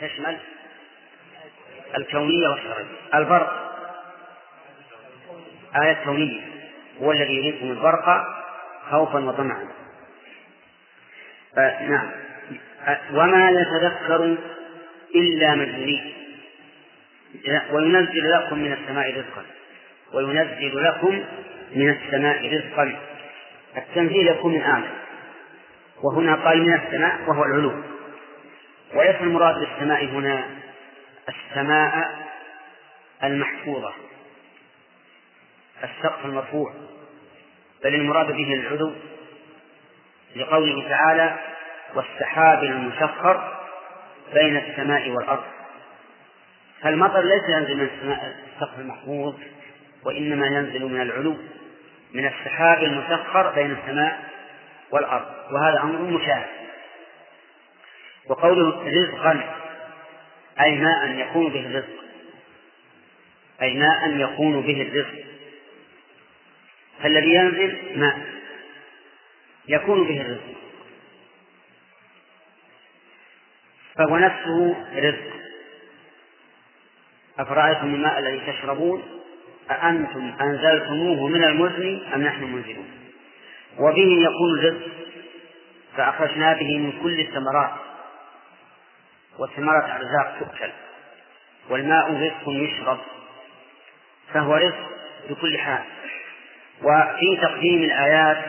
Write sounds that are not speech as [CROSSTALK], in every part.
تشمل الكونية والشرعية البرق. آية كونية. هو الذي يريكم البرق خوفا وطمعا. آه نعم. آه وما يتذكر إلا من يريد. وينزل لكم من السماء رزقا. وينزل لكم من السماء رزقا. التنزيل يكون من أعلى وهنا قال من السماء وهو العلو. وليس المراد بالسماء هنا السماء المحفوظة السقف المرفوع بل المراد به العلو لقوله تعالى والسحاب المسخر بين السماء والأرض. فالمطر ليس ينزل من السماء السقف المحفوظ وإنما ينزل من العلو من السحاب المسخر بين السماء والأرض. وهذا أمر مشاهد. وقوله رزقا أي ماء يكون به الرزق. أي ماء يكون به الرزق. فالذي ينزل ماء يكون به الرزق. فهو نفسه رزق. أفرأيتم الماء الذي تشربون؟ أأنتم أنزلتموه من المزن أم نحن منزلون؟ وبه يكون الرزق. فأخرجنا به من كل الثمرات. والثمرات أرزاق تؤكل. والماء رزق يشرب. فهو رزق بكل حال. وفي تقديم الآيات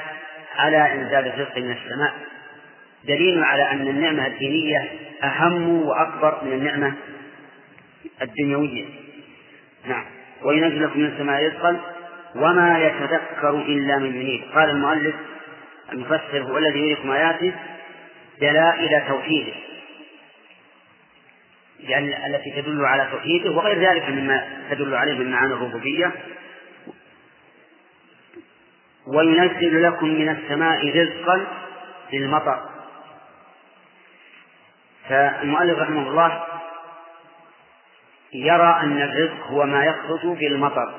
على إنزال الرزق من السماء دليل على أن النعمة الدينية أهم وأكبر من النعمة الدنيوية. نعم. وينزل لكم من السماء رزقا وما يتذكر إلا من ينيب. قال المؤلف المفسر هو الذي يريكم آياته دلائل توحيده. يعني التي تدل على توحيده وغير ذلك مما تدل عليه من معاني الربوبية. وينزل لكم من السماء رزقا للمطر. فالمؤلف رحمه الله يرى أن الرزق هو ما يخرج بالمطر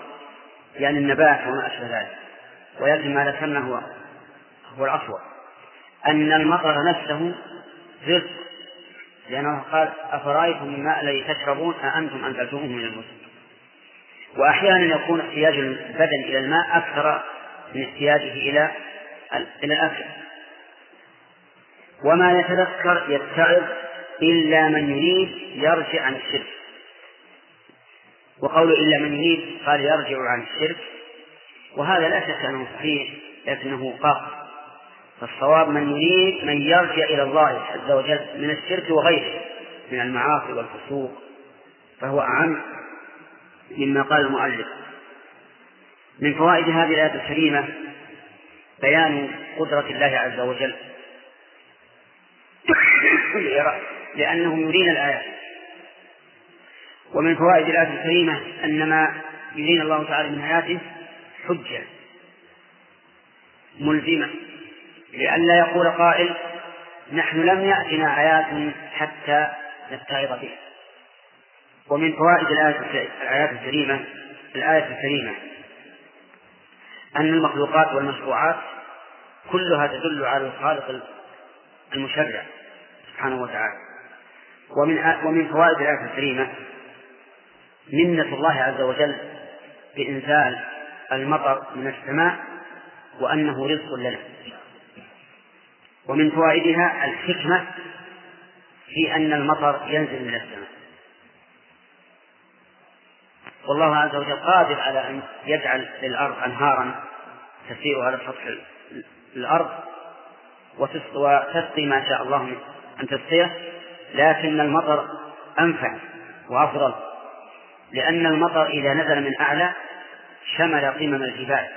يعني النبات وما أشبه ذلك. ولكن ما ذكرنا هو هو الأصوب أن المطر نفسه رزق. لأنه قال أفرأيتم الماء الذي تشربون أأنتم أنزلتموه من المسلم وأحيانا يكون احتياج البدن إلى الماء أكثر من احتياجه إلى إلى الأكل. وما يتذكر يتعظ إلا من يريد يرجع عن الشرك. وقول إلا من يريد قال يرجع عن الشرك. وهذا لا شك أنه صحيح لكنه قاصر فالصواب من يريد من يرجع إلى الله عز وجل من الشرك وغيره من المعاصي والفسوق فهو أعم مما قال المؤلف. من فوائد هذه الآية الكريمة بيان قدرة الله عز وجل. [COUGHS] لأنه يرينا الآيات. ومن فوائد الآية الكريمة أن ما يرينا الله تعالى من آياته حجة ملزمة. لئلا يقول قائل نحن لم يأتنا آيات حتى نتعظ بها. ومن فوائد الآيات الكريمة الآية الكريمة أن المخلوقات والمشروعات كلها تدل على الخالق المشرع سبحانه وتعالى. ومن ومن فوائد الآية الكريمة منة الله عز وجل بإنزال المطر من السماء وأنه رزق لنا. ومن فوائدها الحكمة في أن المطر ينزل من السماء. والله عز وجل قادر على أن يجعل للأرض أنهارا تسير على سطح الأرض وتسقي ما شاء الله أن تسقيه لكن المطر أنفع وأفضل لأن المطر إذا نزل من أعلى شمل قمم الجبال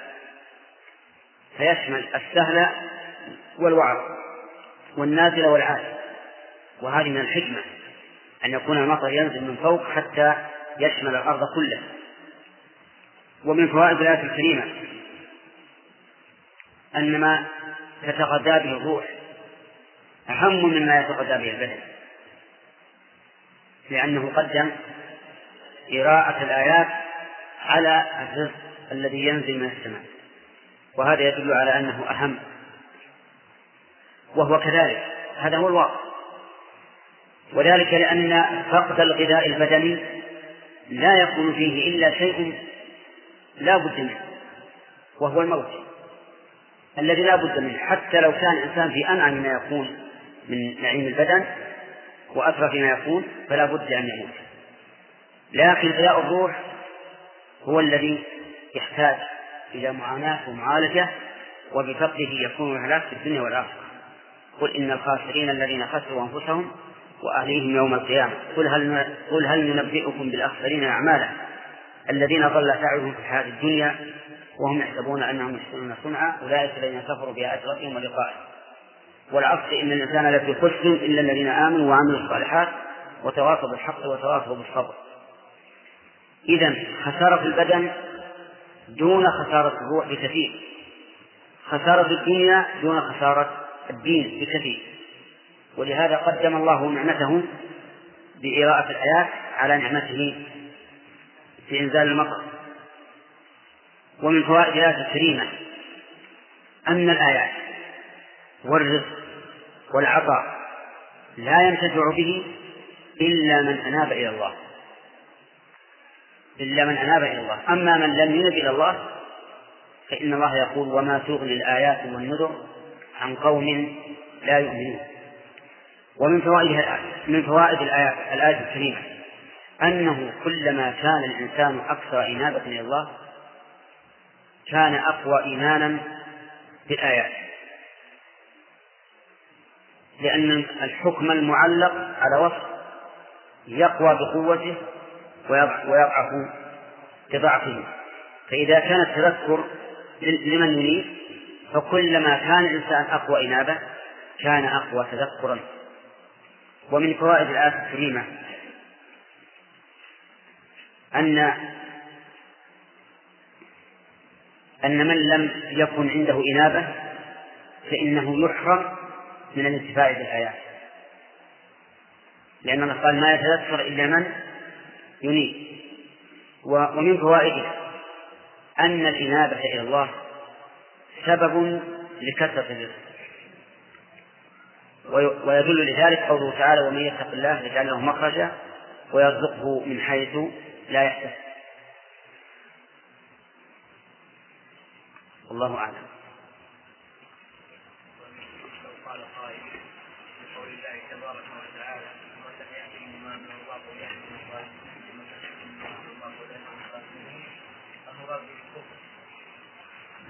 فيشمل السهل والوعر. والنازل والعالي وهذه من الحكمة أن يكون المطر ينزل من فوق حتى يشمل الأرض كلها. ومن فوائد الآية الكريمة أن ما تتغذى به الروح أهم مما يتغذى به البدن. لأنه قدم قراءة الآيات على الرزق الذي ينزل من السماء. وهذا يدل على أنه أهم وهو كذلك. هذا هو الواقع. وذلك لأن فقد الغذاء البدني لا يكون فيه إلا شيء لا بد منه وهو الموت. الذي لا بد منه حتى لو كان الإنسان في أنعم ما يكون من نعيم البدن وأترف ما يكون فلا بد أن يموت. لكن غذاء الروح هو الذي يحتاج إلى معاناة ومعالجة وبفقده يكون الهلاك في الدنيا والآخرة. قل إن الخاسرين الذين خسروا أنفسهم وأهليهم يوم القيامة. قل هل قل هل ننبئكم بالأخسرين أعمالا؟ الذين ضل سعيهم في الحياة الدنيا وهم يحسبون أنهم يحسنون صنعا أولئك الذين كفروا بآيات ربهم ولقائه والعكس إن الإنسان لفي خسر إلا الذين آمنوا وعملوا الصالحات وتواصوا بالحق وتواصوا بالصبر. إذا خسارة البدن دون خسارة الروح بكثير. خسارة الدنيا دون خسارة الدين بكثير. ولهذا قدم الله نعمته بإراءة الآيات على نعمته في إنزال المطر. ومن فوائد الآيات الكريمة أن الآيات والرزق والعطاء لا ينتفع به إلا من أناب إلى الله. إلا من أناب إلى الله. أما من لم ينب إلى الله فإن الله يقول وما تغني الآيات والنذر عن قوم لا يؤمنون. ومن فوائد من فوائد الآيات الآية الكريمة أنه كلما كان الإنسان أكثر إنابة إلى الله كان أقوى إيمانا بالآيات. لأن الحكم المعلق على وصف يقوى بقوته ويضعف بضعفه. فإذا كان التذكر لمن يريد فكلما كان الإنسان أقوى إنابة كان أقوى تذكرا. ومن فوائد الآية الكريمة أن أن من لم يكن عنده إنابة فإنه يحرم من الانتفاع بالآيات. لأن الله قال ما يتذكر إلا من ينيب. ومن فوائده أن الإنابة إلى الله سبب لكثرة الرزق. ويدل لذلك قوله تعالى ومن يتق الله يجعل له مخرجا ويرزقه من حيث لا يحتسب. والله أعلم.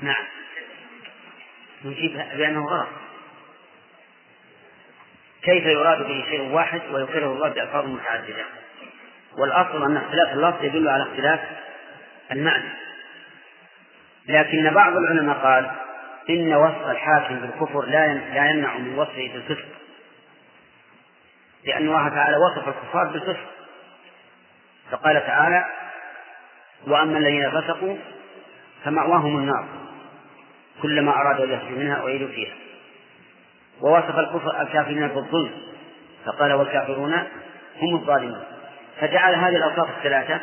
نعم. نجيب بأنه غلط. كيف يراد به شيء واحد ويقره الله بألفاظ متعددة؟ والأصل أن اختلاف اللفظ يدل على اختلاف المعنى. لكن بعض العلماء قال إن وصف الحاكم بالكفر لا يمنع من وصفه بالكفر. لأن الله تعالى وصف الكفار بالكفر. فقال تعالى وأما الذين فسقوا فمأواهم النار. كلما أرادوا أن يخرجوا منها أعيدوا فيها. ووصف الكفر الكافرين بالظلم فقال والكافرون هم الظالمون. فجعل هذه الأوصاف الثلاثة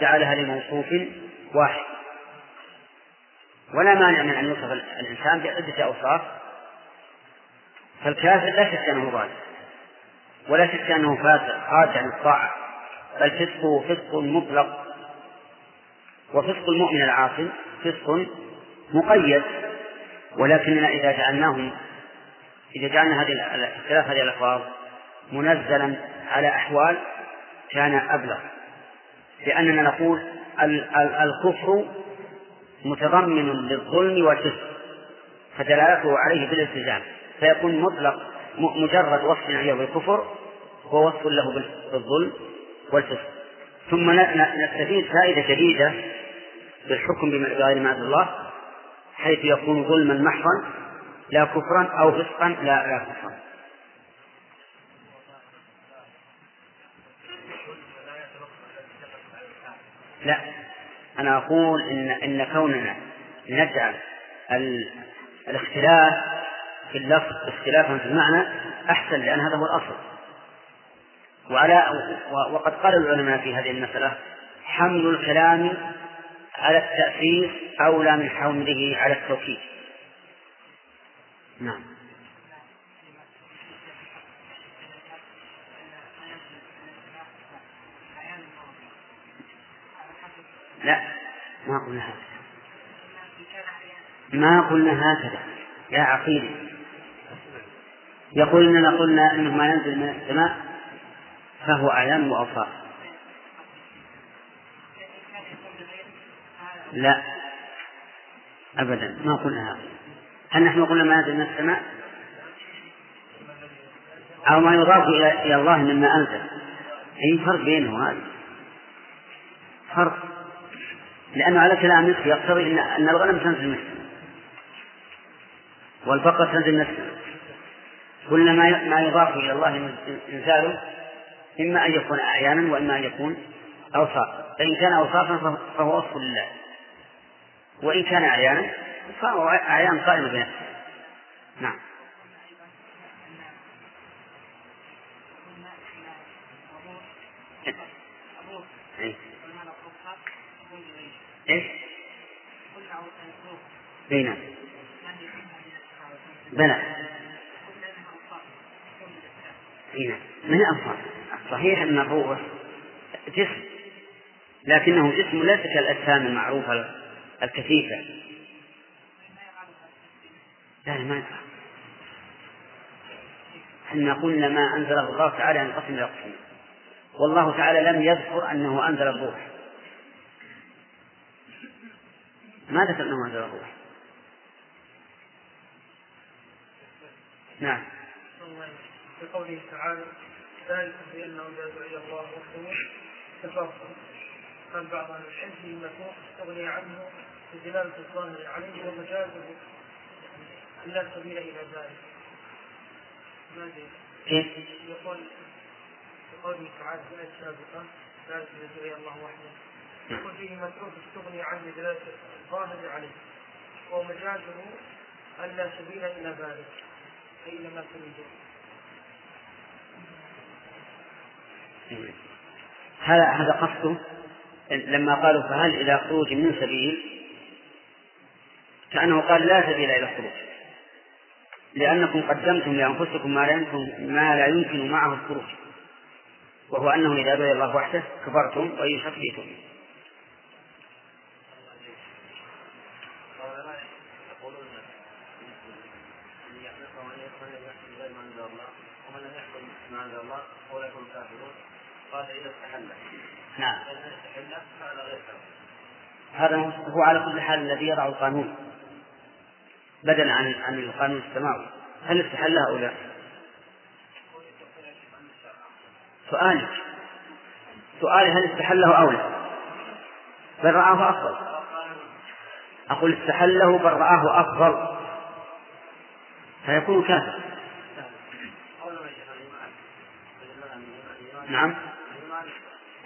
جعلها لموصوف واحد. ولا مانع من أن يوصف الإنسان بعدة أوصاف. فالكافر لا شك أنه ظالم ولا شك أنه فاسق خارج عن الطاعة بل فسقه فسق مطلق. وفسق المؤمن العاصي فسق مقيد ولكننا إذا جعلناه إذا جعلنا هذه اختلاف هذه الألفاظ منزلا على أحوال كان أبلغ. لأننا نقول الكفر متضمن للظلم والفسق فدلالته عليه بالالتزام. فيكون مطلق مجرد وصف عليه بالكفر هو وصف له بالظلم والفسق ثم نستفيد فائدة جديدة بالحكم بغير ما الله حيث يكون ظلما محضا لا كفرا أو فسقا لا لا كفرا. لا أنا أقول إن إن كوننا نجعل الاختلاف في اللفظ اختلافا في المعنى أحسن لأن هذا هو الأصل. وعلى وقد قال العلماء في هذه المسألة حمل الكلام على التأثير أولى من حمله على التوكيد. نعم. لا. ما قلنا هكذا. ما قلنا هكذا. يا عقيل يقول إننا قلنا إنه ما ينزل من السماء فهو أعلام وأوصاف. لا. أبدا. ما قلنا هذا. هل نحن قلنا ما ينزل من السماء؟ أو ما يضاف إلى الله مما أنزل. أي فرق بينه هذا؟ فرق. لأنه على كلام نفسه يقتضي أن الغنم تنزل من السماء. والبقرة تنزل من السماء. كل ما ما يضاف إلى الله إنزاله إما أن يكون أعيانا وإما أن يكون أوصافا فإن كان أوصافا فهو وصف لله. وإن كان أعيانا فهو أعيان قائمة بنفسه نعم. إيه؟ إيش؟ إيه نعم. بلى. إيه نعم. من أنصار صحيح أن الروح جسم لكنه جسم ليس كالأجسام المعروفة. الكثيفة. لا ما ينفع. إحنا قلنا ما أنزله الله تعالى ينقسم إلى قسمين والله تعالى لم يذكر أنه أنزل الروح. ما ذكر أنه أنزل الروح؟ نعم. بقوله تعالى ذلك بأنه إذا دعي الله وحده تفرق قال بعض أهل العلم في المكروه استغني عنه بدلالة الظاهر عليه ومجازه لا سبيل إلى ذلك. كيف؟ يقول قوله تعالى في الآية السابقة ذلك إذا دعي الله وحده. يقول فيه متروك استغني عنه بدلالة الظاهر عليه ومجازه أن لا سبيل إلى ذلك إلى ما تريده هذا هذا قصده؟ لما قالوا فهل إلى خروج من سبيل؟ كأنه قال لا سبيل إلى الخروج. لأنكم قدمتم لأنفسكم ما لا يمكن ما لا يمكن معه الخروج. وهو أنه إذا دعي الله وحده كفرتم وإن إذا استحل نعم. هذا هو على كل حال الذي يضع القانون. بدلا عن عن القانون السماوي. هل استحلها أو لا؟ سؤالي سؤالي هل استحله أو لا؟ بل رآه أفضل. أقول استحله بل رآه أفضل. فيكون كافر نعم.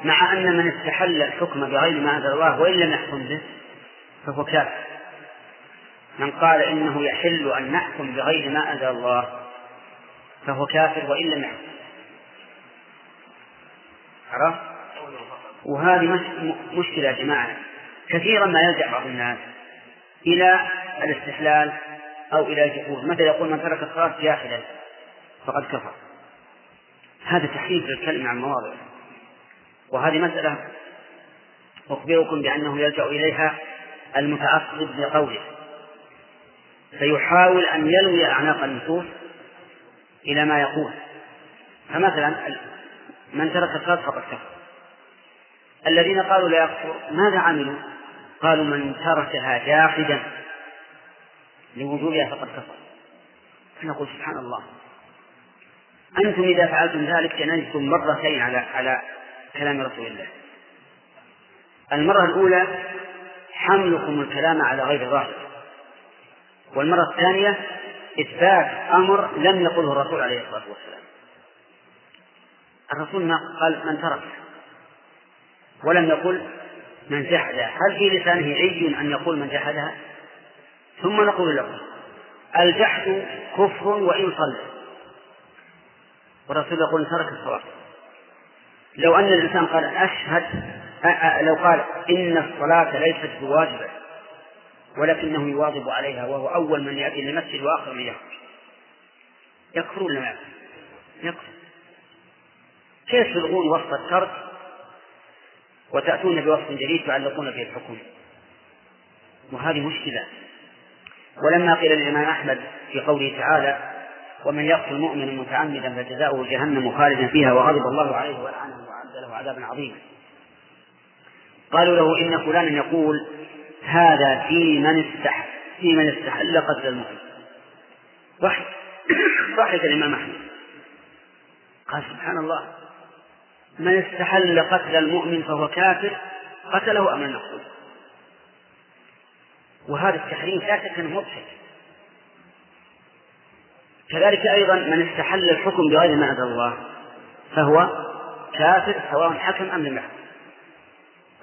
مع أن من استحل الحكم بغير ما أنزل الله وإن لم يحكم به فهو كافر. من قال إنه يحل أن نحكم بغير ما أنزل الله فهو كافر وإن لم يحكم. عرفت؟ وهذه مشكلة يا جماعة. كثيرا ما يلجأ بعض الناس إلى الاستحلال أو إلى الجحود. مثلا يقول من ترك الصلاة جاحدا فقد كفر. هذا تحريف للكلمة عن مواضعه وهذه مسألة أخبركم بأنه يلجأ إليها المتعصب لقوله فيحاول أن يلوي أعناق النصوص إلى ما يقول. فمثلا من ترك الصلاة فقد كفر. الذين قالوا لا يكفر ماذا عملوا؟ قالوا من تركها جاحدا لوجوبها فقد كفر. فنقول سبحان الله. أنتم إذا فعلتم ذلك جنيتم مرتين على على كلام رسول الله. المرة الأولى حملكم الكلام على غير ظاهر والمرة الثانية إثبات أمر لم يقله الرسول عليه الصلاة والسلام. الرسول ما قال من ترك ولم يقل من جحدها هل في لسانه عي أن يقول من جحدها؟ ثم نقول له الجحد كفر وإن صلى. والرسول يقول ترك الصلاة. لو أن الإنسان قال أشهد لو قال إن الصلاة ليست بواجبة ولكنه يواظب عليها وهو أول من يأتي للمسجد وآخر من يخرج. يكفر ولا ما يكفر. كيف يلغون وصف الترك وتأتون بوصف جديد تعلقون به الحكم؟ وهذه مشكلة. ولما قيل للإمام أحمد في قوله تعالى ومن يقتل مؤمنا متعمدا فجزاؤه جهنم خالدا فيها وغضب الله عليه ولعنه وأعد له عذابا عظيما. قالوا له إن فلانا يقول هذا في من استحل في من استحل قتل المؤمن. ضحك ضحك [COUGHS] الإمام أحمد. قال سبحان الله من استحل قتل المؤمن فهو كافر قتله أم لم وهذا التحريم لا شك أنه مضحك. كذلك أيضا من استحل الحكم بغير ما أنزل الله فهو كافر سواء حكم أم لم يحكم.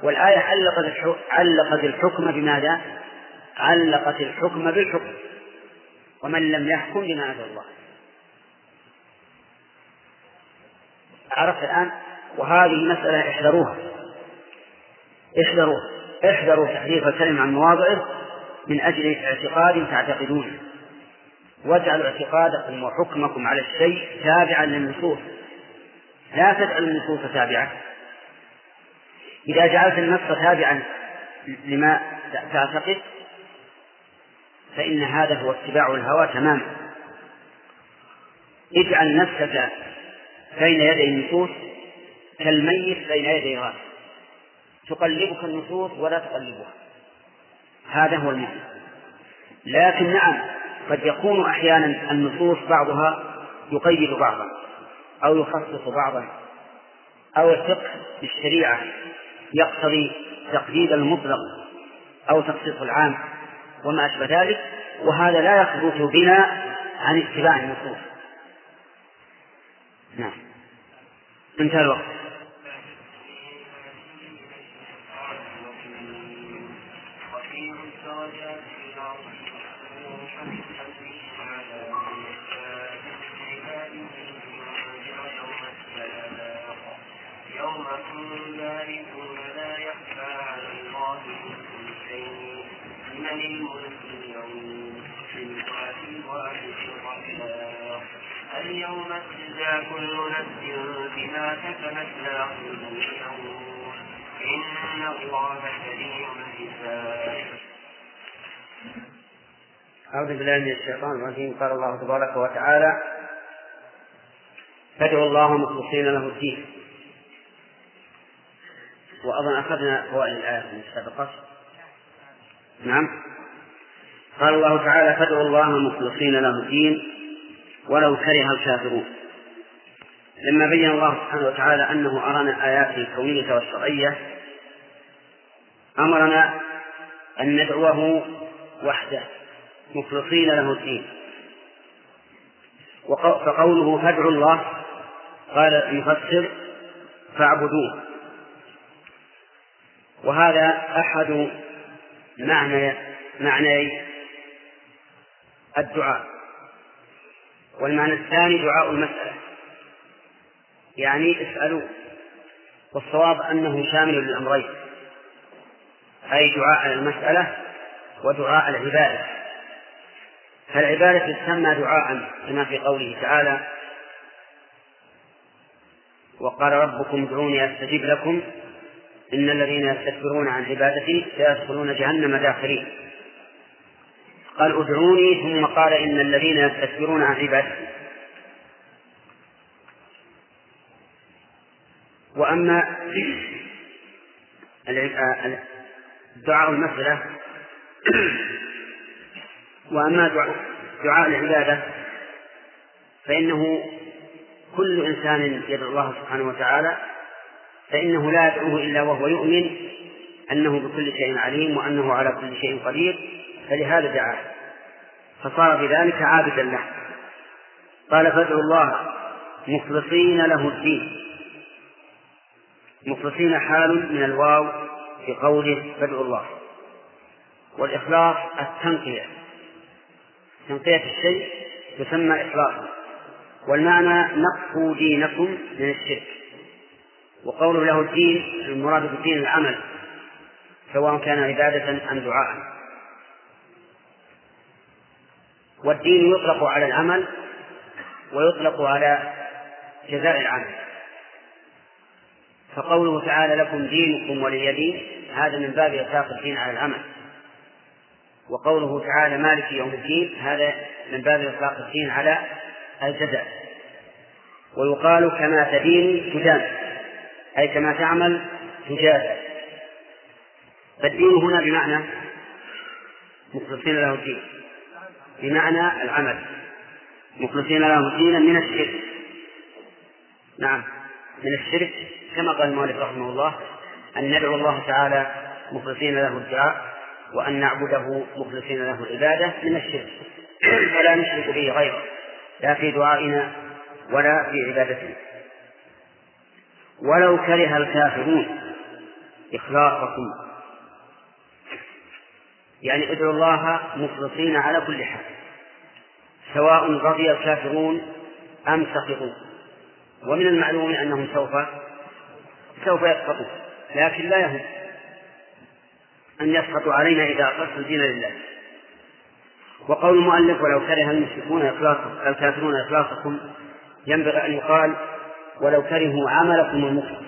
والآية علقت علقت الحكم بماذا؟ علقت الحكم بالحكم. ومن لم يحكم بما أنزل الله. عرفت الآن؟ وهذه مسألة احذروها. احذروا احذروا تحريف الكلم عن مواضعه من أجل اعتقاد تعتقدونه واجعلوا اعتقادكم وحكمكم على الشيء تابعا للنصوص. لا تجعلوا النصوص تابعة. إذا جعلت النص تابعا لما تعتقد فإن هذا هو اتباع الهوى تماما. اجعل نفسك بين يدي النصوص كالميت بين يدي غاز تقلبك النصوص ولا تقلبها. هذا هو المعنى. لكن نعم قد يكون أحيانا النصوص بعضها يقيد بعضا أو يخصص بعضا أو الفقه بالشريعة. يقتضي تقييد المطلق أو تخصيص العام وما أشبه ذلك وهذا لا يخرج بنا عن اتباع النصوص نعم. انتهى الوقت. تجزى كل نفس بما كسبت لا إن الله سريع الحساب. أعوذ بالله من الشيطان الرجيم. قال الله تبارك وتعالى فادعوا الله مخلصين له الدين. وأظن أخذنا فوائد الآية من السابقة. نعم. قال الله تعالى فادعوا الله مخلصين له الدين. ولو كره الكافرون. لما بين الله سبحانه وتعالى أنه أرانا آياته الكونية والشرعية أمرنا أن ندعوه وحده مخلصين له الدين. فقوله فادعوا الله قال المفسر فاعبدوه. وهذا أحد معنى معنى الدعاء. والمعنى الثاني دعاء المسألة. يعني اسألوا. والصواب أنه شامل للأمرين. أي دعاء المسألة ودعاء العبادة. فالعبادة تسمى دعاء كما في قوله تعالى وقال ربكم ادعوني أستجب لكم. إن الذين يستكبرون عن عبادتي سيدخلون جهنم داخلين قال ادعوني ثم قال إن الذين يستكبرون عن عبادتي [CLEARS THROAT] [CLEARS THROAT] وأما دعاء المسألة وأما دعاء العبادة فإنه كل إنسان يدعو الله سبحانه وتعالى فإنه لا يدعوه إلا وهو يؤمن أنه بكل شيء عليم وأنه على كل شيء قدير فلهذا دعاه فصار بذلك عابدا له. قال فادعوا الله مخلصين له الدين. مخلصين حال من الواو في قوله فادعوا الله. والإخلاص التنقية. تنقية الشيء تسمى إخلاصا والمعنى نقوا دينكم من الشرك. وقوله له الدين المراد بالدين العمل. سواء كان عبادة أم دعاء. والدين يطلق على العمل ويطلق على جزاء العمل. فقوله تعالى لكم دينكم ولي دين هذا من باب إطلاق الدين على العمل. وقوله تعالى مالك يوم الدين هذا من باب إطلاق الدين على الجزاء. ويقال كما تدين تدان أي كما تعمل تجازى فالدين هنا بمعنى مخلصين له الدين. بمعنى العمل. مخلصين له دينا من الشرك. نعم. من الشرك كما قال المؤلف رحمه الله أن ندعو الله تعالى مخلصين له الدعاء وأن نعبده مخلصين له العبادة من الشرك. [CLEARS THROAT] ولا نشرك به غيره. لا في دعائنا ولا في عبادتنا. ولو كره الكافرون إخلاصكم يعني ادعوا الله مخلصين على كل حال. سواء رضي الكافرون أم سقطوا ومن المعلوم أنهم سوف سوف يسقطون لكن لا يهم أن يسقطوا علينا إذا أقرت الدين لله. وقول المؤلف ولو كره المشركون الكافرون إخلاصكم ينبغي أن يقال ولو كرهوا عملكم المخلص.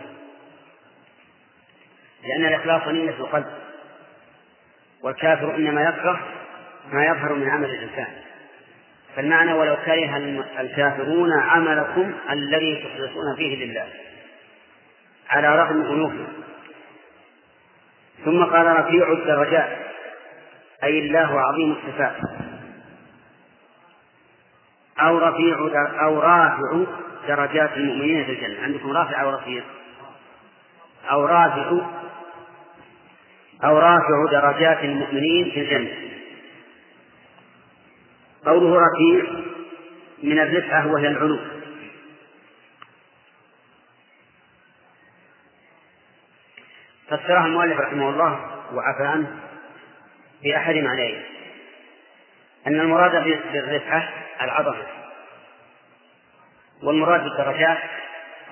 لأن الإخلاص نية القلب. والكافر إنما يكره ما يظهر من عمل الإنسان. فالمعنى ولو كره الكافرون عملكم الذي تخلصون فيه لله على رغم أنوفهم ثم قال رفيع الدرجات أي الله عظيم الصفات. أو رفيع أو رافع درجات المؤمنين في الجنة. عندكم رافع أو رفيع؟ أو رافع أو رافع درجات المؤمنين في الجنة. قوله رفيع من الرفعة وهي العلو. فسرها المؤلف رحمه الله وعفى عنه بأحد معنيه. أن المراد بالرفعة العظمة والمراد بالدرجات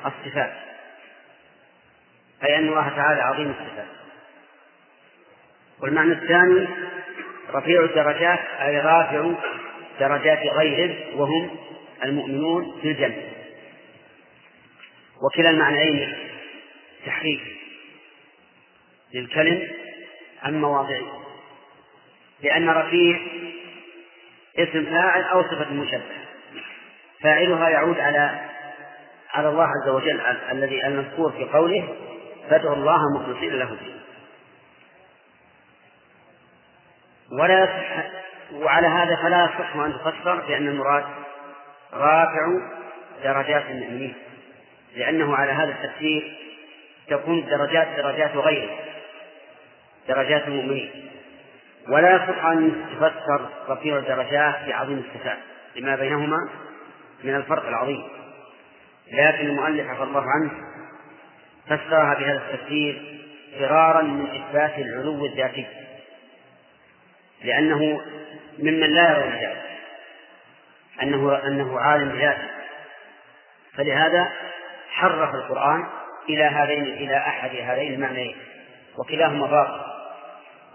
الصفات أي أن الله تعالى عظيم الصفات. والمعنى الثاني رفيع الدرجات أي رافع درجات غيره وهم المؤمنون في الجنة. وكلا المعنيين تحريف للكلم عن مواضعه. لأن رفيع اسم فاعل أو صفة مشبهة. فاعلها يعود على على الله عز وجل الذي المذكور في قوله فادعوا الله مخلصين له الدين. ولا وعلى هذا فلا يصح أن تفسر بأن المراد رافع درجات المؤمنين لأنه على هذا التفسير تكون الدرجات درجات غيره درجات المؤمنين. ولا يصح أن تفسر رفيع الدرجات بعظيم الصفات لما بينهما من الفرق العظيم. لكن المؤلف عفى الله عنه فسرها بهذا التفسير فرارا من إثبات العلو الذاتي. لأنه ممن لا يرى ذلك أنه أنه عالم بذاته. فلهذا حرف القرآن إلى هذين إلى أحد هذين المعنيين وكلاهما باطل.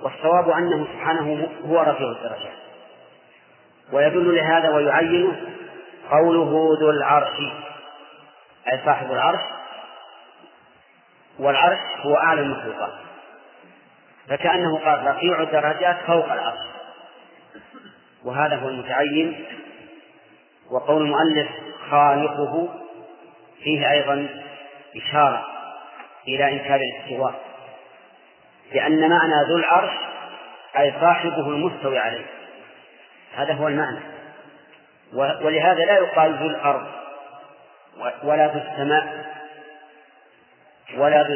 والصواب أنه سبحانه هو رفيع الدرجات. ويدل لهذا ويعينه قوله ذو العرش أي صاحب العرش. والعرش هو أعلى المخلوقات. فكأنه قال رفيع الدرجات فوق العرش. وهذا هو المتعين وقول المؤلف خالقه فيه أيضا إشارة إلى إنكار الاستواء. لأن معنى ذو العرش أي صاحبه المستوي عليه. هذا هو المعنى. ولهذا لا يقال ذو الأرض ولا ذو السماء ولا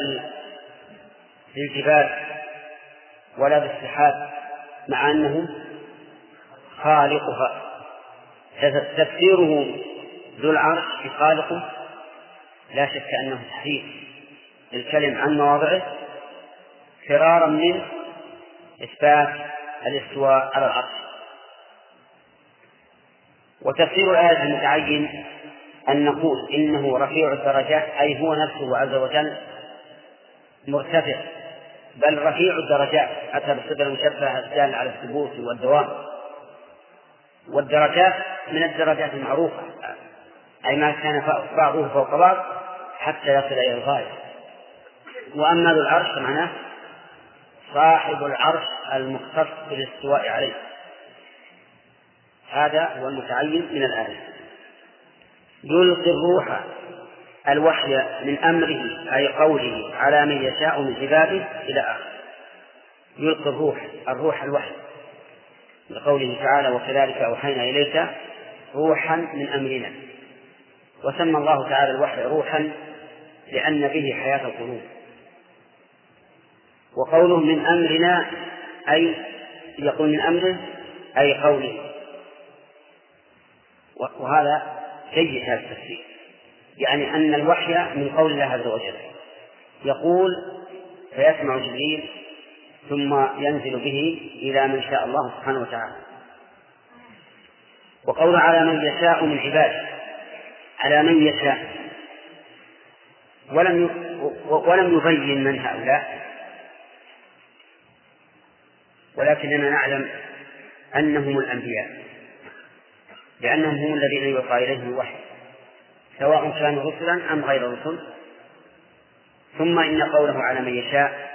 بالجبال ولا بالسحاب مع أنه خالقها. تفسيره ذو العرش بخالقه لا شك أنه تحريف للكلم عن مواضعه فرارا من إثبات الاستواء على العرش. وتفسير الآية المتعين أن نقول إنه رفيع الدرجات أي هو نفسه عز وجل مرتفع. بل رفيع الدرجات. أتى بالصفة المشبهة الدالة على الثبوت والدوام. والدرجات من الدرجات المعروفة. أي ما كان بعضه فوق بعض حتى يصل إلى الغاية. وأما ذو العرش فمعناه صاحب العرش المختص بالاستواء عليه. هذا هو المتعين من الآية. يلقي الروح الوحي من أمره أي قوله على من يشاء من عباده إلى آخره يلقي الروح الروح الوحي. لقوله تعالى وكذلك أوحينا إليك روحا من أمرنا. وسمى الله تعالى الوحي روحا لأن به حياة القلوب. وقوله من أمرنا أي يقول من أمره أي قوله. وهذا جيد هذا التفسير. يعني أن الوحي من قول الله عز وجل. يقول فيسمع جبريل ثم ينزل به إلى من شاء الله سبحانه وتعالى. وقول على من يشاء من عباده. على من يشاء. ولم ولم يبين من هؤلاء. ولكننا نعلم أنهم الأنبياء. لأنهم هم الذين يوقع إليهم الوحي. سواء كانوا رسلا أم غير رسل. ثم إن قوله على من يشاء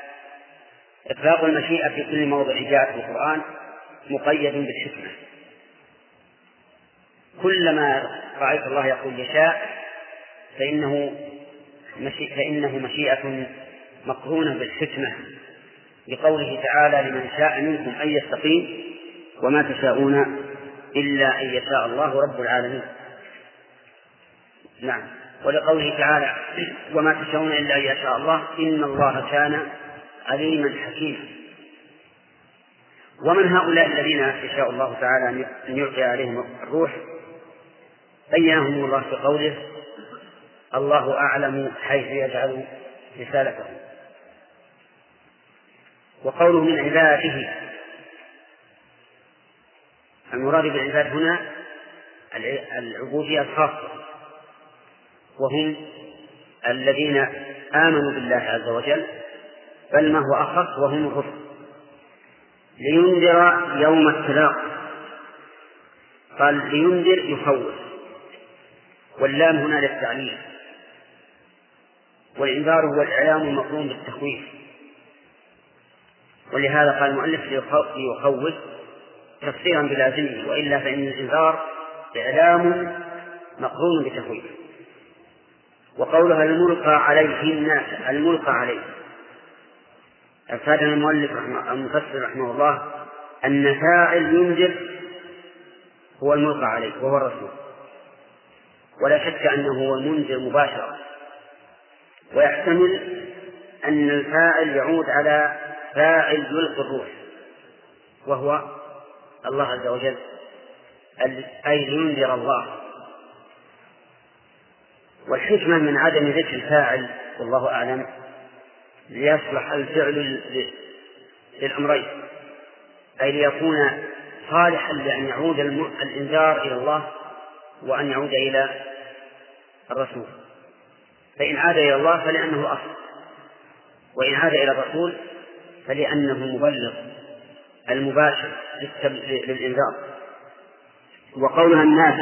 إطلاق المشيئة في كل موضع جاءت في القرآن مقيد بالحكمة. كلما رأيت الله يقول يشاء فإنه مشي فإنه مشيئة مقرونة بالحكمة. لقوله تعالى لمن شاء منكم أن يستقيم وما تشاءون إلا أن يشاء الله رب العالمين. نعم. ولقوله تعالى وما تشاءون إلا أن يشاء الله إن الله كان عليما حكيما. ومن هؤلاء الذين يشاء الله تعالى أن يلقي عليهم الروح؟ بينهم الله في قوله الله أعلم حيث يجعل رسالته. وقوله من عباده. المراد بالعباد هنا العبودية الخاصة. وهم الذين آمنوا بالله عز وجل بل ما هو أخص وهم الرسل. لينذر يوم التلاق قال لينذر يخوف واللام هنا للتعليم والإنذار هو الإعلام المقرون بالتخويف. ولهذا قال المؤلف ليخوف تفسيرا بلازمه وإلا فإن الإنذار إعلام مقرون بتخويف وقولها الملقى عليه الناس الملقى عليه. أفادنا المؤلف رحمه المفسر رحمه الله أن فاعل ينذر هو الملقى عليه وهو الرسول. ولا شك أنه هو المنذر مباشرة. ويحتمل أن الفاعل يعود على فاعل يلقي الروح وهو الله عز وجل أي لينذر الله. والحكمة من عدم ذكر الفاعل والله أعلم ليصلح الفعل للأمرين. أي ليكون صالحا لأن يعود الإنذار إلى الله وأن يعود إلى الرسول. فإن عاد إلى الله فلأنه الأصل وإن عاد إلى الرسول فلأنه مبلغ المباشر للإنذار. وقولها الناس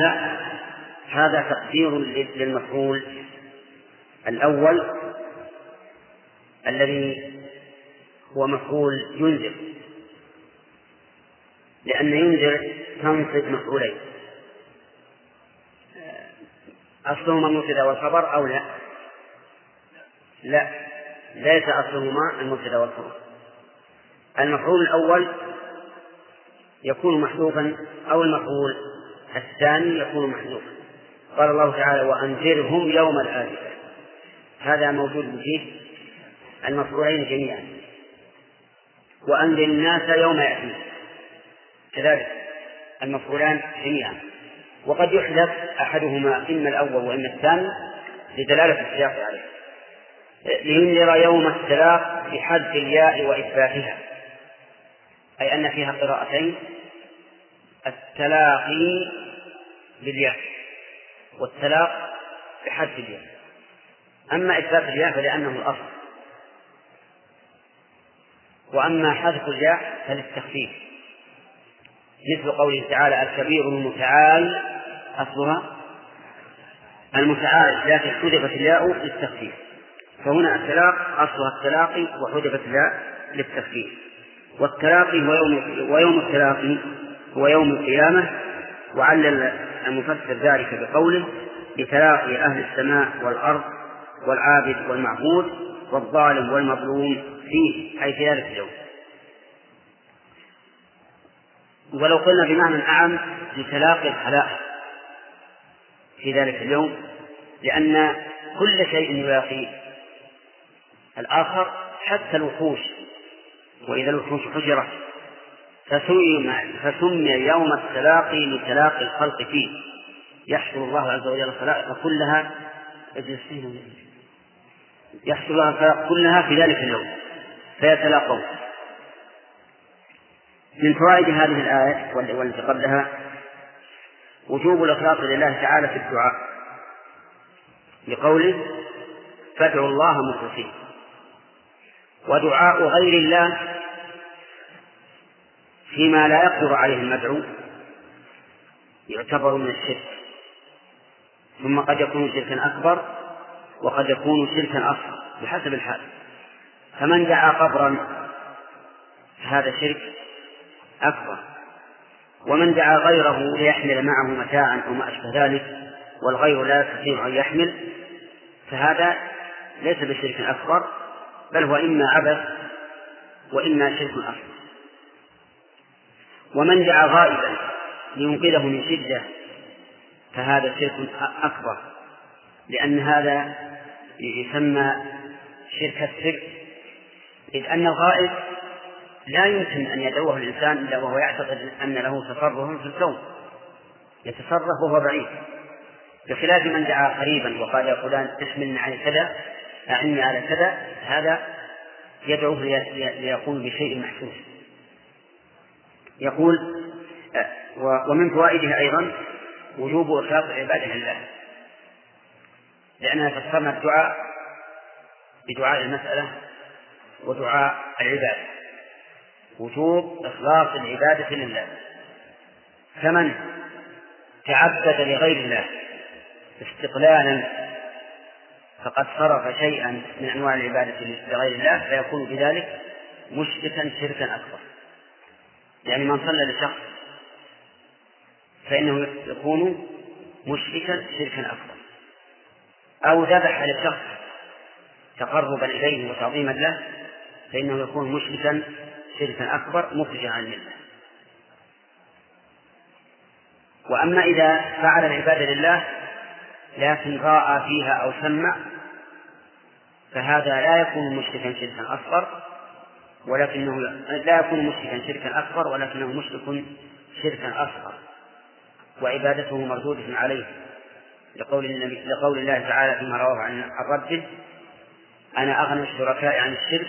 هذا تقدير للمفعول الأول الذي هو مفعول ينذر لأن ينذر تنصب مفعولين أصلهما المبتدأ والخبر أو لا؟ لا ليس أصلهما المبتدأ والخبر المفعول الأول يكون محذوفا أو المفعول الثاني يكون محذوفا قال الله تعالى وأنذرهم يوم الآزفة هذا موجود فيه المفعولين جميعا. وأنذر الناس يوم يأتي كذلك المفعولان جميعا. وقد يحذف أحدهما إما الأول وإما الثاني لدلالة السياق عليه. لينذر يوم السلاق بحذف الياء وإثباتها. أي أن فيها قراءتين التلاقي بالياء. والتلاق بحذف الياء. أما إثبات الياء فلأنه الأصل. وأما حذف الياء فللتخفيف. مثل قوله تعالى الكبير المتعال أصلها؟ المتعال لكن حذفت الياء للتخفيف. فهنا التلاق أصلها التلاقي وحذفت لا للتخفيف. والتلاقي هو يوم ويوم التلاقي هو يوم القيامة وعلل المفسر ذلك بقوله لتلاقي أهل السماء والأرض والعابد والمعبود والظالم والمظلوم فيه أي في ذلك اليوم. ولو قلنا بمعنى أعم لتلاقي الخلائق في ذلك اليوم لأن كل شيء يلاقي الآخر حتى الوحوش وإذا الوحوش حجرت فسمي فسمي يوم التلاقي لتلاقي الخلق فيه. يحشر الله عز وجل الخلائق كلها يحشر الله الخلائق كلها في ذلك اليوم. فيتلاقون. من فوائد هذه الآية والتي قبلها وجوب الإخلاص لله تعالى في الدعاء. لقوله فادعوا الله مخلصين. ودعاء غير الله فيما لا يقدر عليه المدعو يعتبر من الشرك. ثم قد يكون شركا أكبر وقد يكون شركا أصغر بحسب الحال. فمن دعا قبرا فهذا شرك أكبر. ومن دعا غيره ليحمل معه متاعا أو ما أشبه ذلك والغير لا يستطيع أن يحمل فهذا ليس بشرك أكبر بل هو إما عبث وإما شرك أصغر. ومن دعا غائبا لينقذه من شدة فهذا شرك أكبر لأن هذا يسمى شرك السر. إذ أن الغائب لا يمكن أن يدعوه الإنسان إلا وهو يعتقد أن له تصرف في الكون يتصرف وهو بعيد. بخلاف من دعا قريبا وقال يا فلان احملني على كذا أعني على كذا هذا يدعوه ليقول بشيء محسوس. يقول ومن فوائدها أيضا وجوب إخلاص العبادة لله. لأننا فسرنا الدعاء بدعاء المسألة ودعاء العبادة. وجوب إخلاص العبادة لله. فمن تعبد لغير الله استقلالا فقد صرف شيئا من أنواع العبادة لغير الله فيكون بذلك مشركا شركا أكبر. يعني من صلى لشخص فإنه يكون مشركا شركا أكبر أو ذبح لشخص تقربا إليه وتعظيما له فإنه يكون مشركا شركا أكبر مخرجا عن الملة وأما إذا فعل العبادة لله لكن راى فيها أو سمع فهذا لا يكون مشركا شركا أصغر ولكنه لا يكون مشركا شركا أكبر ولكنه مشرك شركا أصغر وعبادته مردودة عليه. لقول النبي لقول الله تعالى فيما رواه عن ربه أنا أغنى الشركاء عن الشرك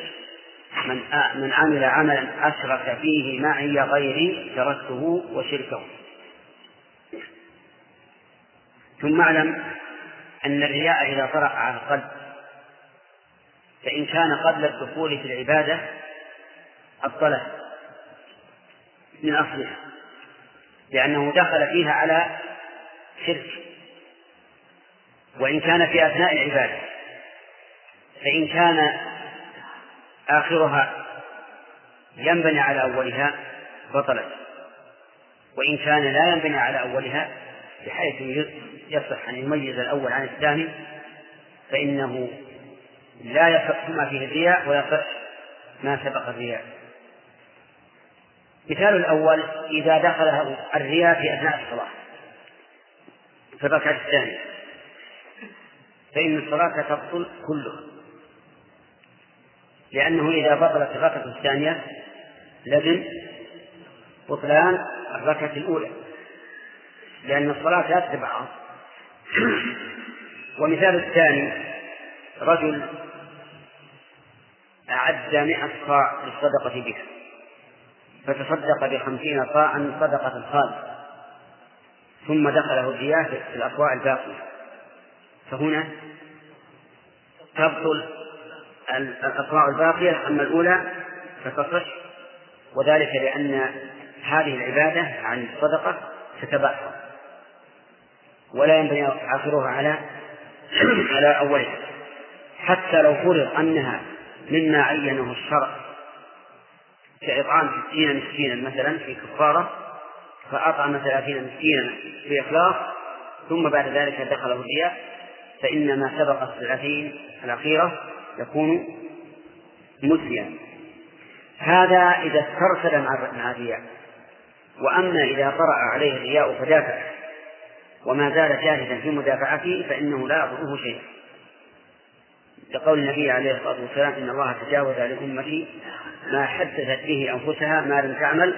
من من عمل عملا أشرك فيه معي غيري تركته وشركه. ثم اعلم أن الرياء إذا طرأ على القلب فإن كان قبل الدخول في العبادة أبطله من أصلها. لأنه دخل فيها على شرك. وإن كان في أثناء العبادة. فإن كان آخرها ينبني على أولها بطلت. وإن كان لا ينبني على أولها بحيث يصح أن يميز الأول عن الثاني فإنه لا يصح ما فيه الرياء ويصح ما سبق الرياء. مثال الأول إذا دخل الرياء في أثناء الصلاة. في الركعة الثانية. فإن الصلاة تبطل كلها لأنه إذا بطلت الركعة الثانية لزم بطلان الركعة الأولى. لأن الصلاة لا تتبعها [CLEARS THROAT] ومثال الثاني رجل أعد مئة صاع للصدقة بها. فتصدق بخمسين صاعا صدقة الخالص ثم دخله الرياء في الأصواع الباقية. فهنا تبطل الأصواع الباقية أما الأولى فتصح وذلك لأن هذه العبادة عن الصدقة تتبعها ولا ينبغي آخرها على [CLEARS THROAT] على أولها. حتى لو فرض أنها مما عينه الشرع كإطعام ستين مسكينا مثلا في كفارة فأطعم ثلاثين مسكينا في إخلاص ثم بعد ذلك دخله الرياء فإن ما سبق الثلاثين الأخيرة يكون مسيا هذا إذا استرسل مع الرياء وأما إذا طرأ عليه الرياء فدافع. وما زال جاهدا في مدافعته فإنه لا يضره شيء لقول النبي عليه الصلاة والسلام إن الله تجاوز لأمتي ما حدثت به أنفسها ما لم تعمل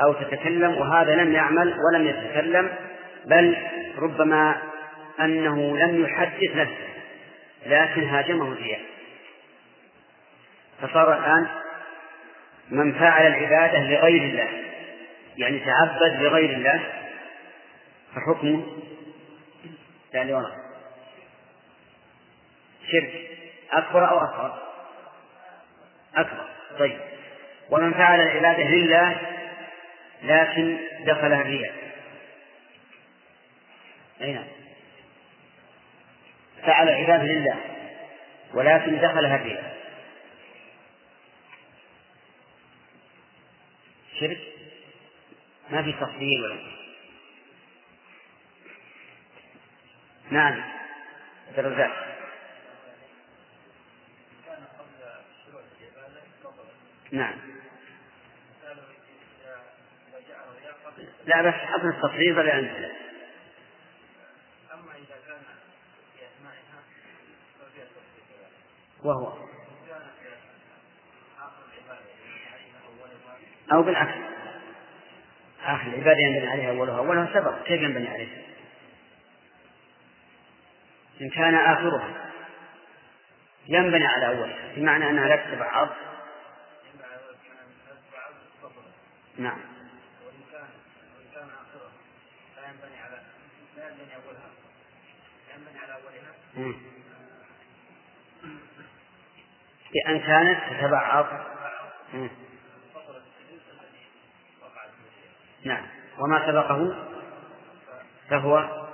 أو تتكلم وهذا لم يعمل ولم يتكلم بل ربما أنه لم يحدث نفسه لكن هاجمه الرياء فصار الآن من فعل العبادة لغير الله يعني تعبد لغير الله فحكمه يعني ورا شرك. أكبر أو أصغر؟ أكبر. طيب. ومن فعل العبادة لله لكن دخلها الرياء. أي نعم. فعل العبادة لله ولكن دخلها الرياء. شرك؟ ما في تفصيل ولا نعم. الرزاق نعم. لا بس حسن التفريض لأن أما إذا كان في وهو. أو بالعكس. آخر العبادة ينبني عليها أولها. أولها سبق. كيف ينبني عليها؟ إن كان آخرها. ينبني على أولها. بمعنى أنها لا تتبع عرض نعم. وإن كان وإن كان آخرها لا ينبني على لا ينبني أولها ينبني على أولها بأن كانت تتبعض. نعم. وما سبقه؟ فهو.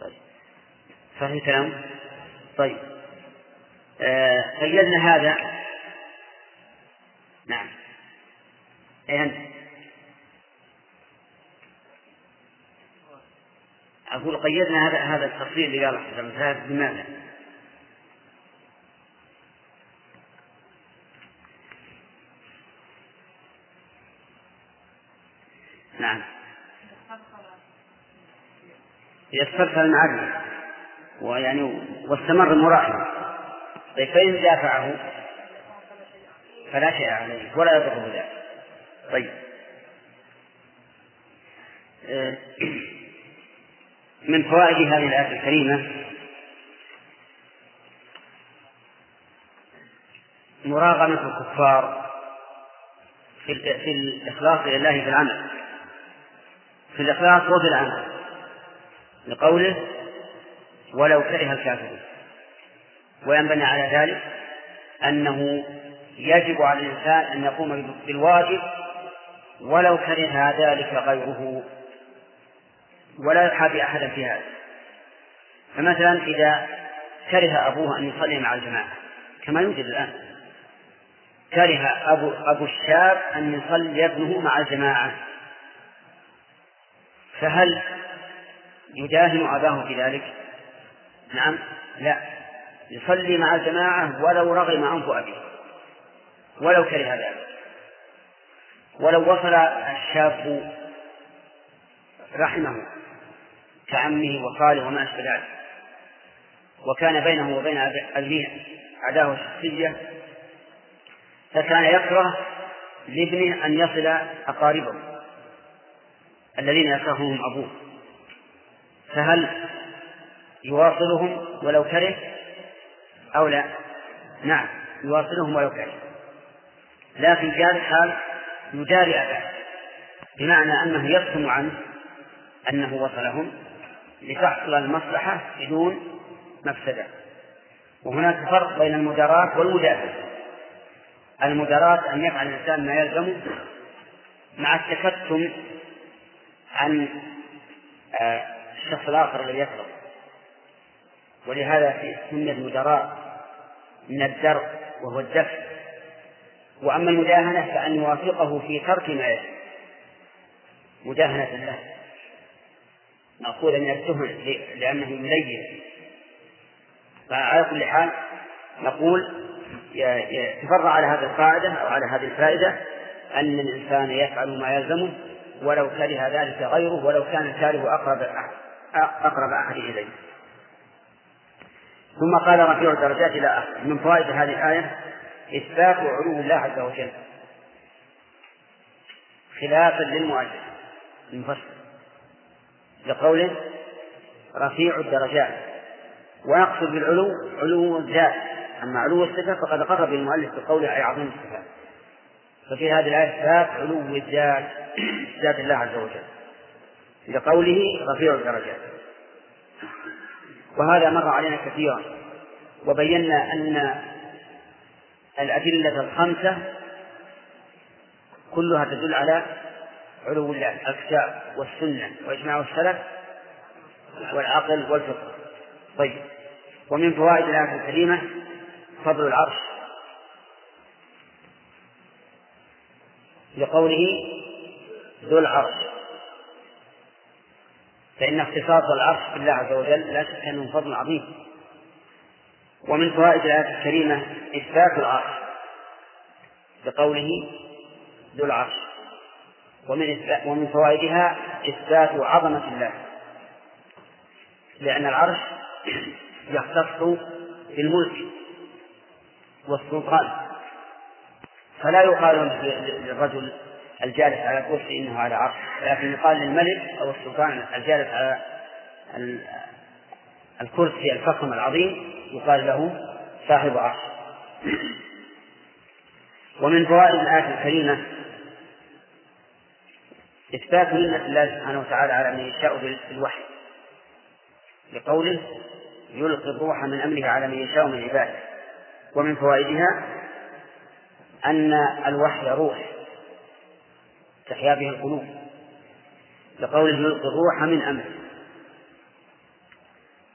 طيب. فهي كلام. طيب. آه قيدنا هذا. نعم. أي أنت أقول قيدنا هذا هذا التفصيل اللي قال حسن لماذا؟ نعم. يسترسل المعلم. ويعني واستمر مراحلا طيب فإن دافعه فلا شيء عليه ولا يضره ذلك طيب. آه، [CLEARS THROAT] من فوائد هذه الآية الكريمة مراغمة الكفار في في الإخلاص لله في العمل. في الإخلاص وفي العمل. لقوله ولو كره الكافرون. وينبني على ذلك أنه يجب على الإنسان أن يقوم بالواجب ولو كره ذلك غيره ولا يحابي أحدا في هذا. فمثلا إذا كره أبوه أن يصلي مع الجماعة كما يوجد الآن كره أبو, أبو الشاب أن يصلي ابنه مع الجماعة فهل يداهن أباه في ذلك؟ نعم لا. يصلي مع الجماعة ولو رغم أنف أبيه ولو كره ذلك. ولو وصل الشاب رحمه كعمه وخاله وما أشبه ذلك. وكان بينه وبين أبيه عداوة شخصية فكان يكره لابنه أن يصل أقاربه الذين يكرههم أبوه. فهل يواصلهم ولو كره؟ أو لا؟ نعم يواصلهم ولو كره. لكن هذا الحال يداري أباه بمعنى أنه يكتم عنه أنه وصلهم لتحصل المصلحة بدون مفسدة. وهناك فرق بين المداراة والمدافع. المداراة أن يفعل الإنسان ما يلزمه مع التكتم عن آه، الشخص الآخر الذي يكره ولهذا سمي المدراء من الدرء وهو الدفع وأما المداهنة فأن يوافقه في ترك ما يجب. مداهنة له. مأخوذة من التهم لأنه ملين. فعلى كل حال نقول تفرع على هذه القاعدة أو على هذه الفائدة أن الإنسان يفعل ما يلزمه ولو كره ذلك غيره ولو كان الكاره أقرب أقرب أحد إليه. ثم قال رفيع الدرجات إلى آخره من فوائد هذه الآية إثبات علو الله عز وجل. خلافا للمؤلف المفسر. لقوله رفيع الدرجات. ويقصد بالعلو علو الذات. أما علو الصفة فقد قرب المؤلف بقوله أي عظيم الصفات. ففي هذه الآية إثبات علو الذات ذات الله عز وجل. لقوله رفيع الدرجات. وهذا مر علينا كثيرا. وبينا أن الأدلة الخمسة كلها تدل على علو الله الكتاب والسنة وإجماع السلف والعقل والفقه. طيب. ومن فوائد الآية الكريمة فضل العرش. لقوله ذو العرش. فإن اختصاص العرش بالله عز وجل لا شك أنه فضل عظيم. ومن فوائد الآية الكريمة إثبات العرش بقوله ذو العرش. ومن ومن فوائدها إثبات عظمة الله. لأن العرش [CLEARS THROAT] يختص بالملك والسلطان. فلا يقال للرجل الجالس على كرسي إنه على عرش لكن يقال للملك أو السلطان الجالس على الكرسي الفخم العظيم يقال له صاحب عرش. ومن فوائد الآية الكريمة إثبات منة الله سبحانه وتعالى على من يشاء بالوحي. لقوله يلقي الروح من أمره على من يشاء من عباده. ومن فوائدها أن الوحي روح. تحيا به القلوب. لقوله يلقي الروح من أمره.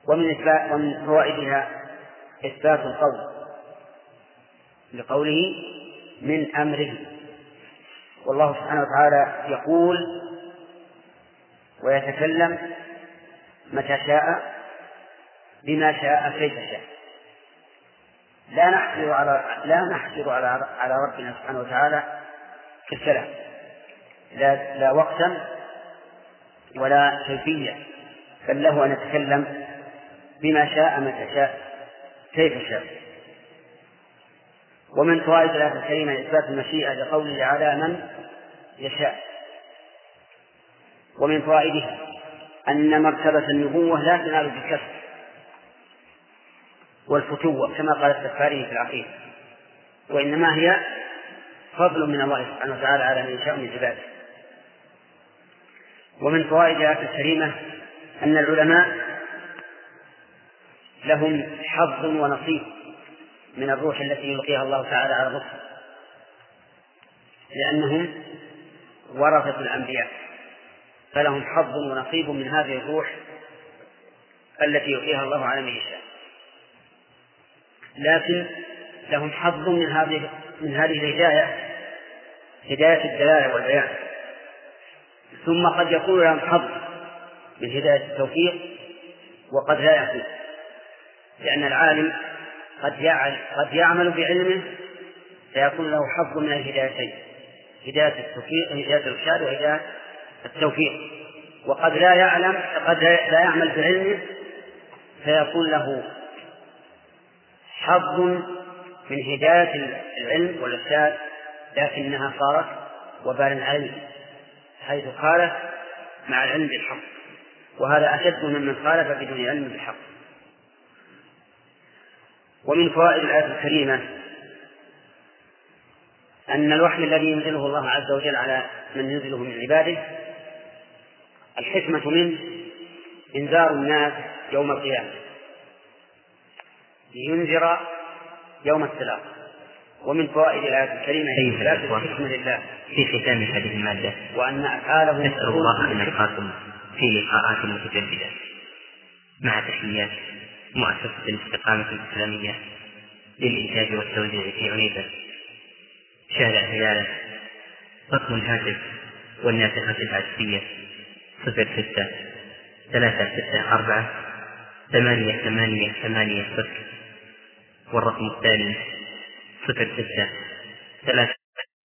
ومن ومن فوائدها إثبات القول لقوله من أمره. والله سبحانه وتعالى يقول ويتكلم متى شاء بما شاء كيف شاء. لا نحجر على لا نحجر على على ربنا سبحانه وتعالى في الكلام. لا لا وقتا ولا كيفية. بل له أن يتكلم بما شاء متى شاء. كيف شاء. ومن فوائد الآية الكريمة إثبات المشيئة لقوله على من يشاء. ومن فوائدها أن مرتبة النبوة لا تنال بالكسب والفتوة كما قال السفاري في العقيدة وإنما هي فضل من الله سبحانه وتعالى على من يشاء من عباده. ومن فوائد الآية الكريمة أن العلماء لهم حظ ونصيب من الروح التي يلقيها الله تعالى على الرسل. لأنهم ورثة الأنبياء. فلهم حظ ونصيب من هذه الروح التي يلقيها الله على من يشاء. لكن لهم حظ من هذه من هذه الهداية هداية الدلالة والبيان. ثم قد يكون لهم حظ من هداية التوفيق وقد لا يكون. لأن العالم قد يعمل قد يعمل بعلمه فيكون له حظ من الهدايتين هداية التوفيق هداية الإرشاد وهداية التوفيق. وقد لا يعلم قد لا يعمل بعلمه فيكون له حظ من هداية العلم والإرشاد لكنها صارت وبال عليه حيث خالف مع العلم بالحق. وهذا أشد ممن خالف بدون علم بالحق. ومن فوائد الآية الكريمة أن الوحي الذي ينزله الله عز وجل على من ينزله من عباده الحكمة منه إنذار الناس يوم القيامة. لينذر يوم السلام. ومن فوائد الآية الكريمة هي الحكمة لله. في ختام هذه المادة وأن أفعاله نسأل الله أن نلقاكم في لقاءات متجددة. مع تحيات. مؤسسة الاستقامة الإسلامية للإنتاج والتوزيع في عنيزة شارع هلالة رقم الهاتف والناسخة العكسية صفر ستة ثلاثة ستة أربعة ثمانية ثمانية ثمانية صفر والرقم الثاني صفر ستة ثلاثة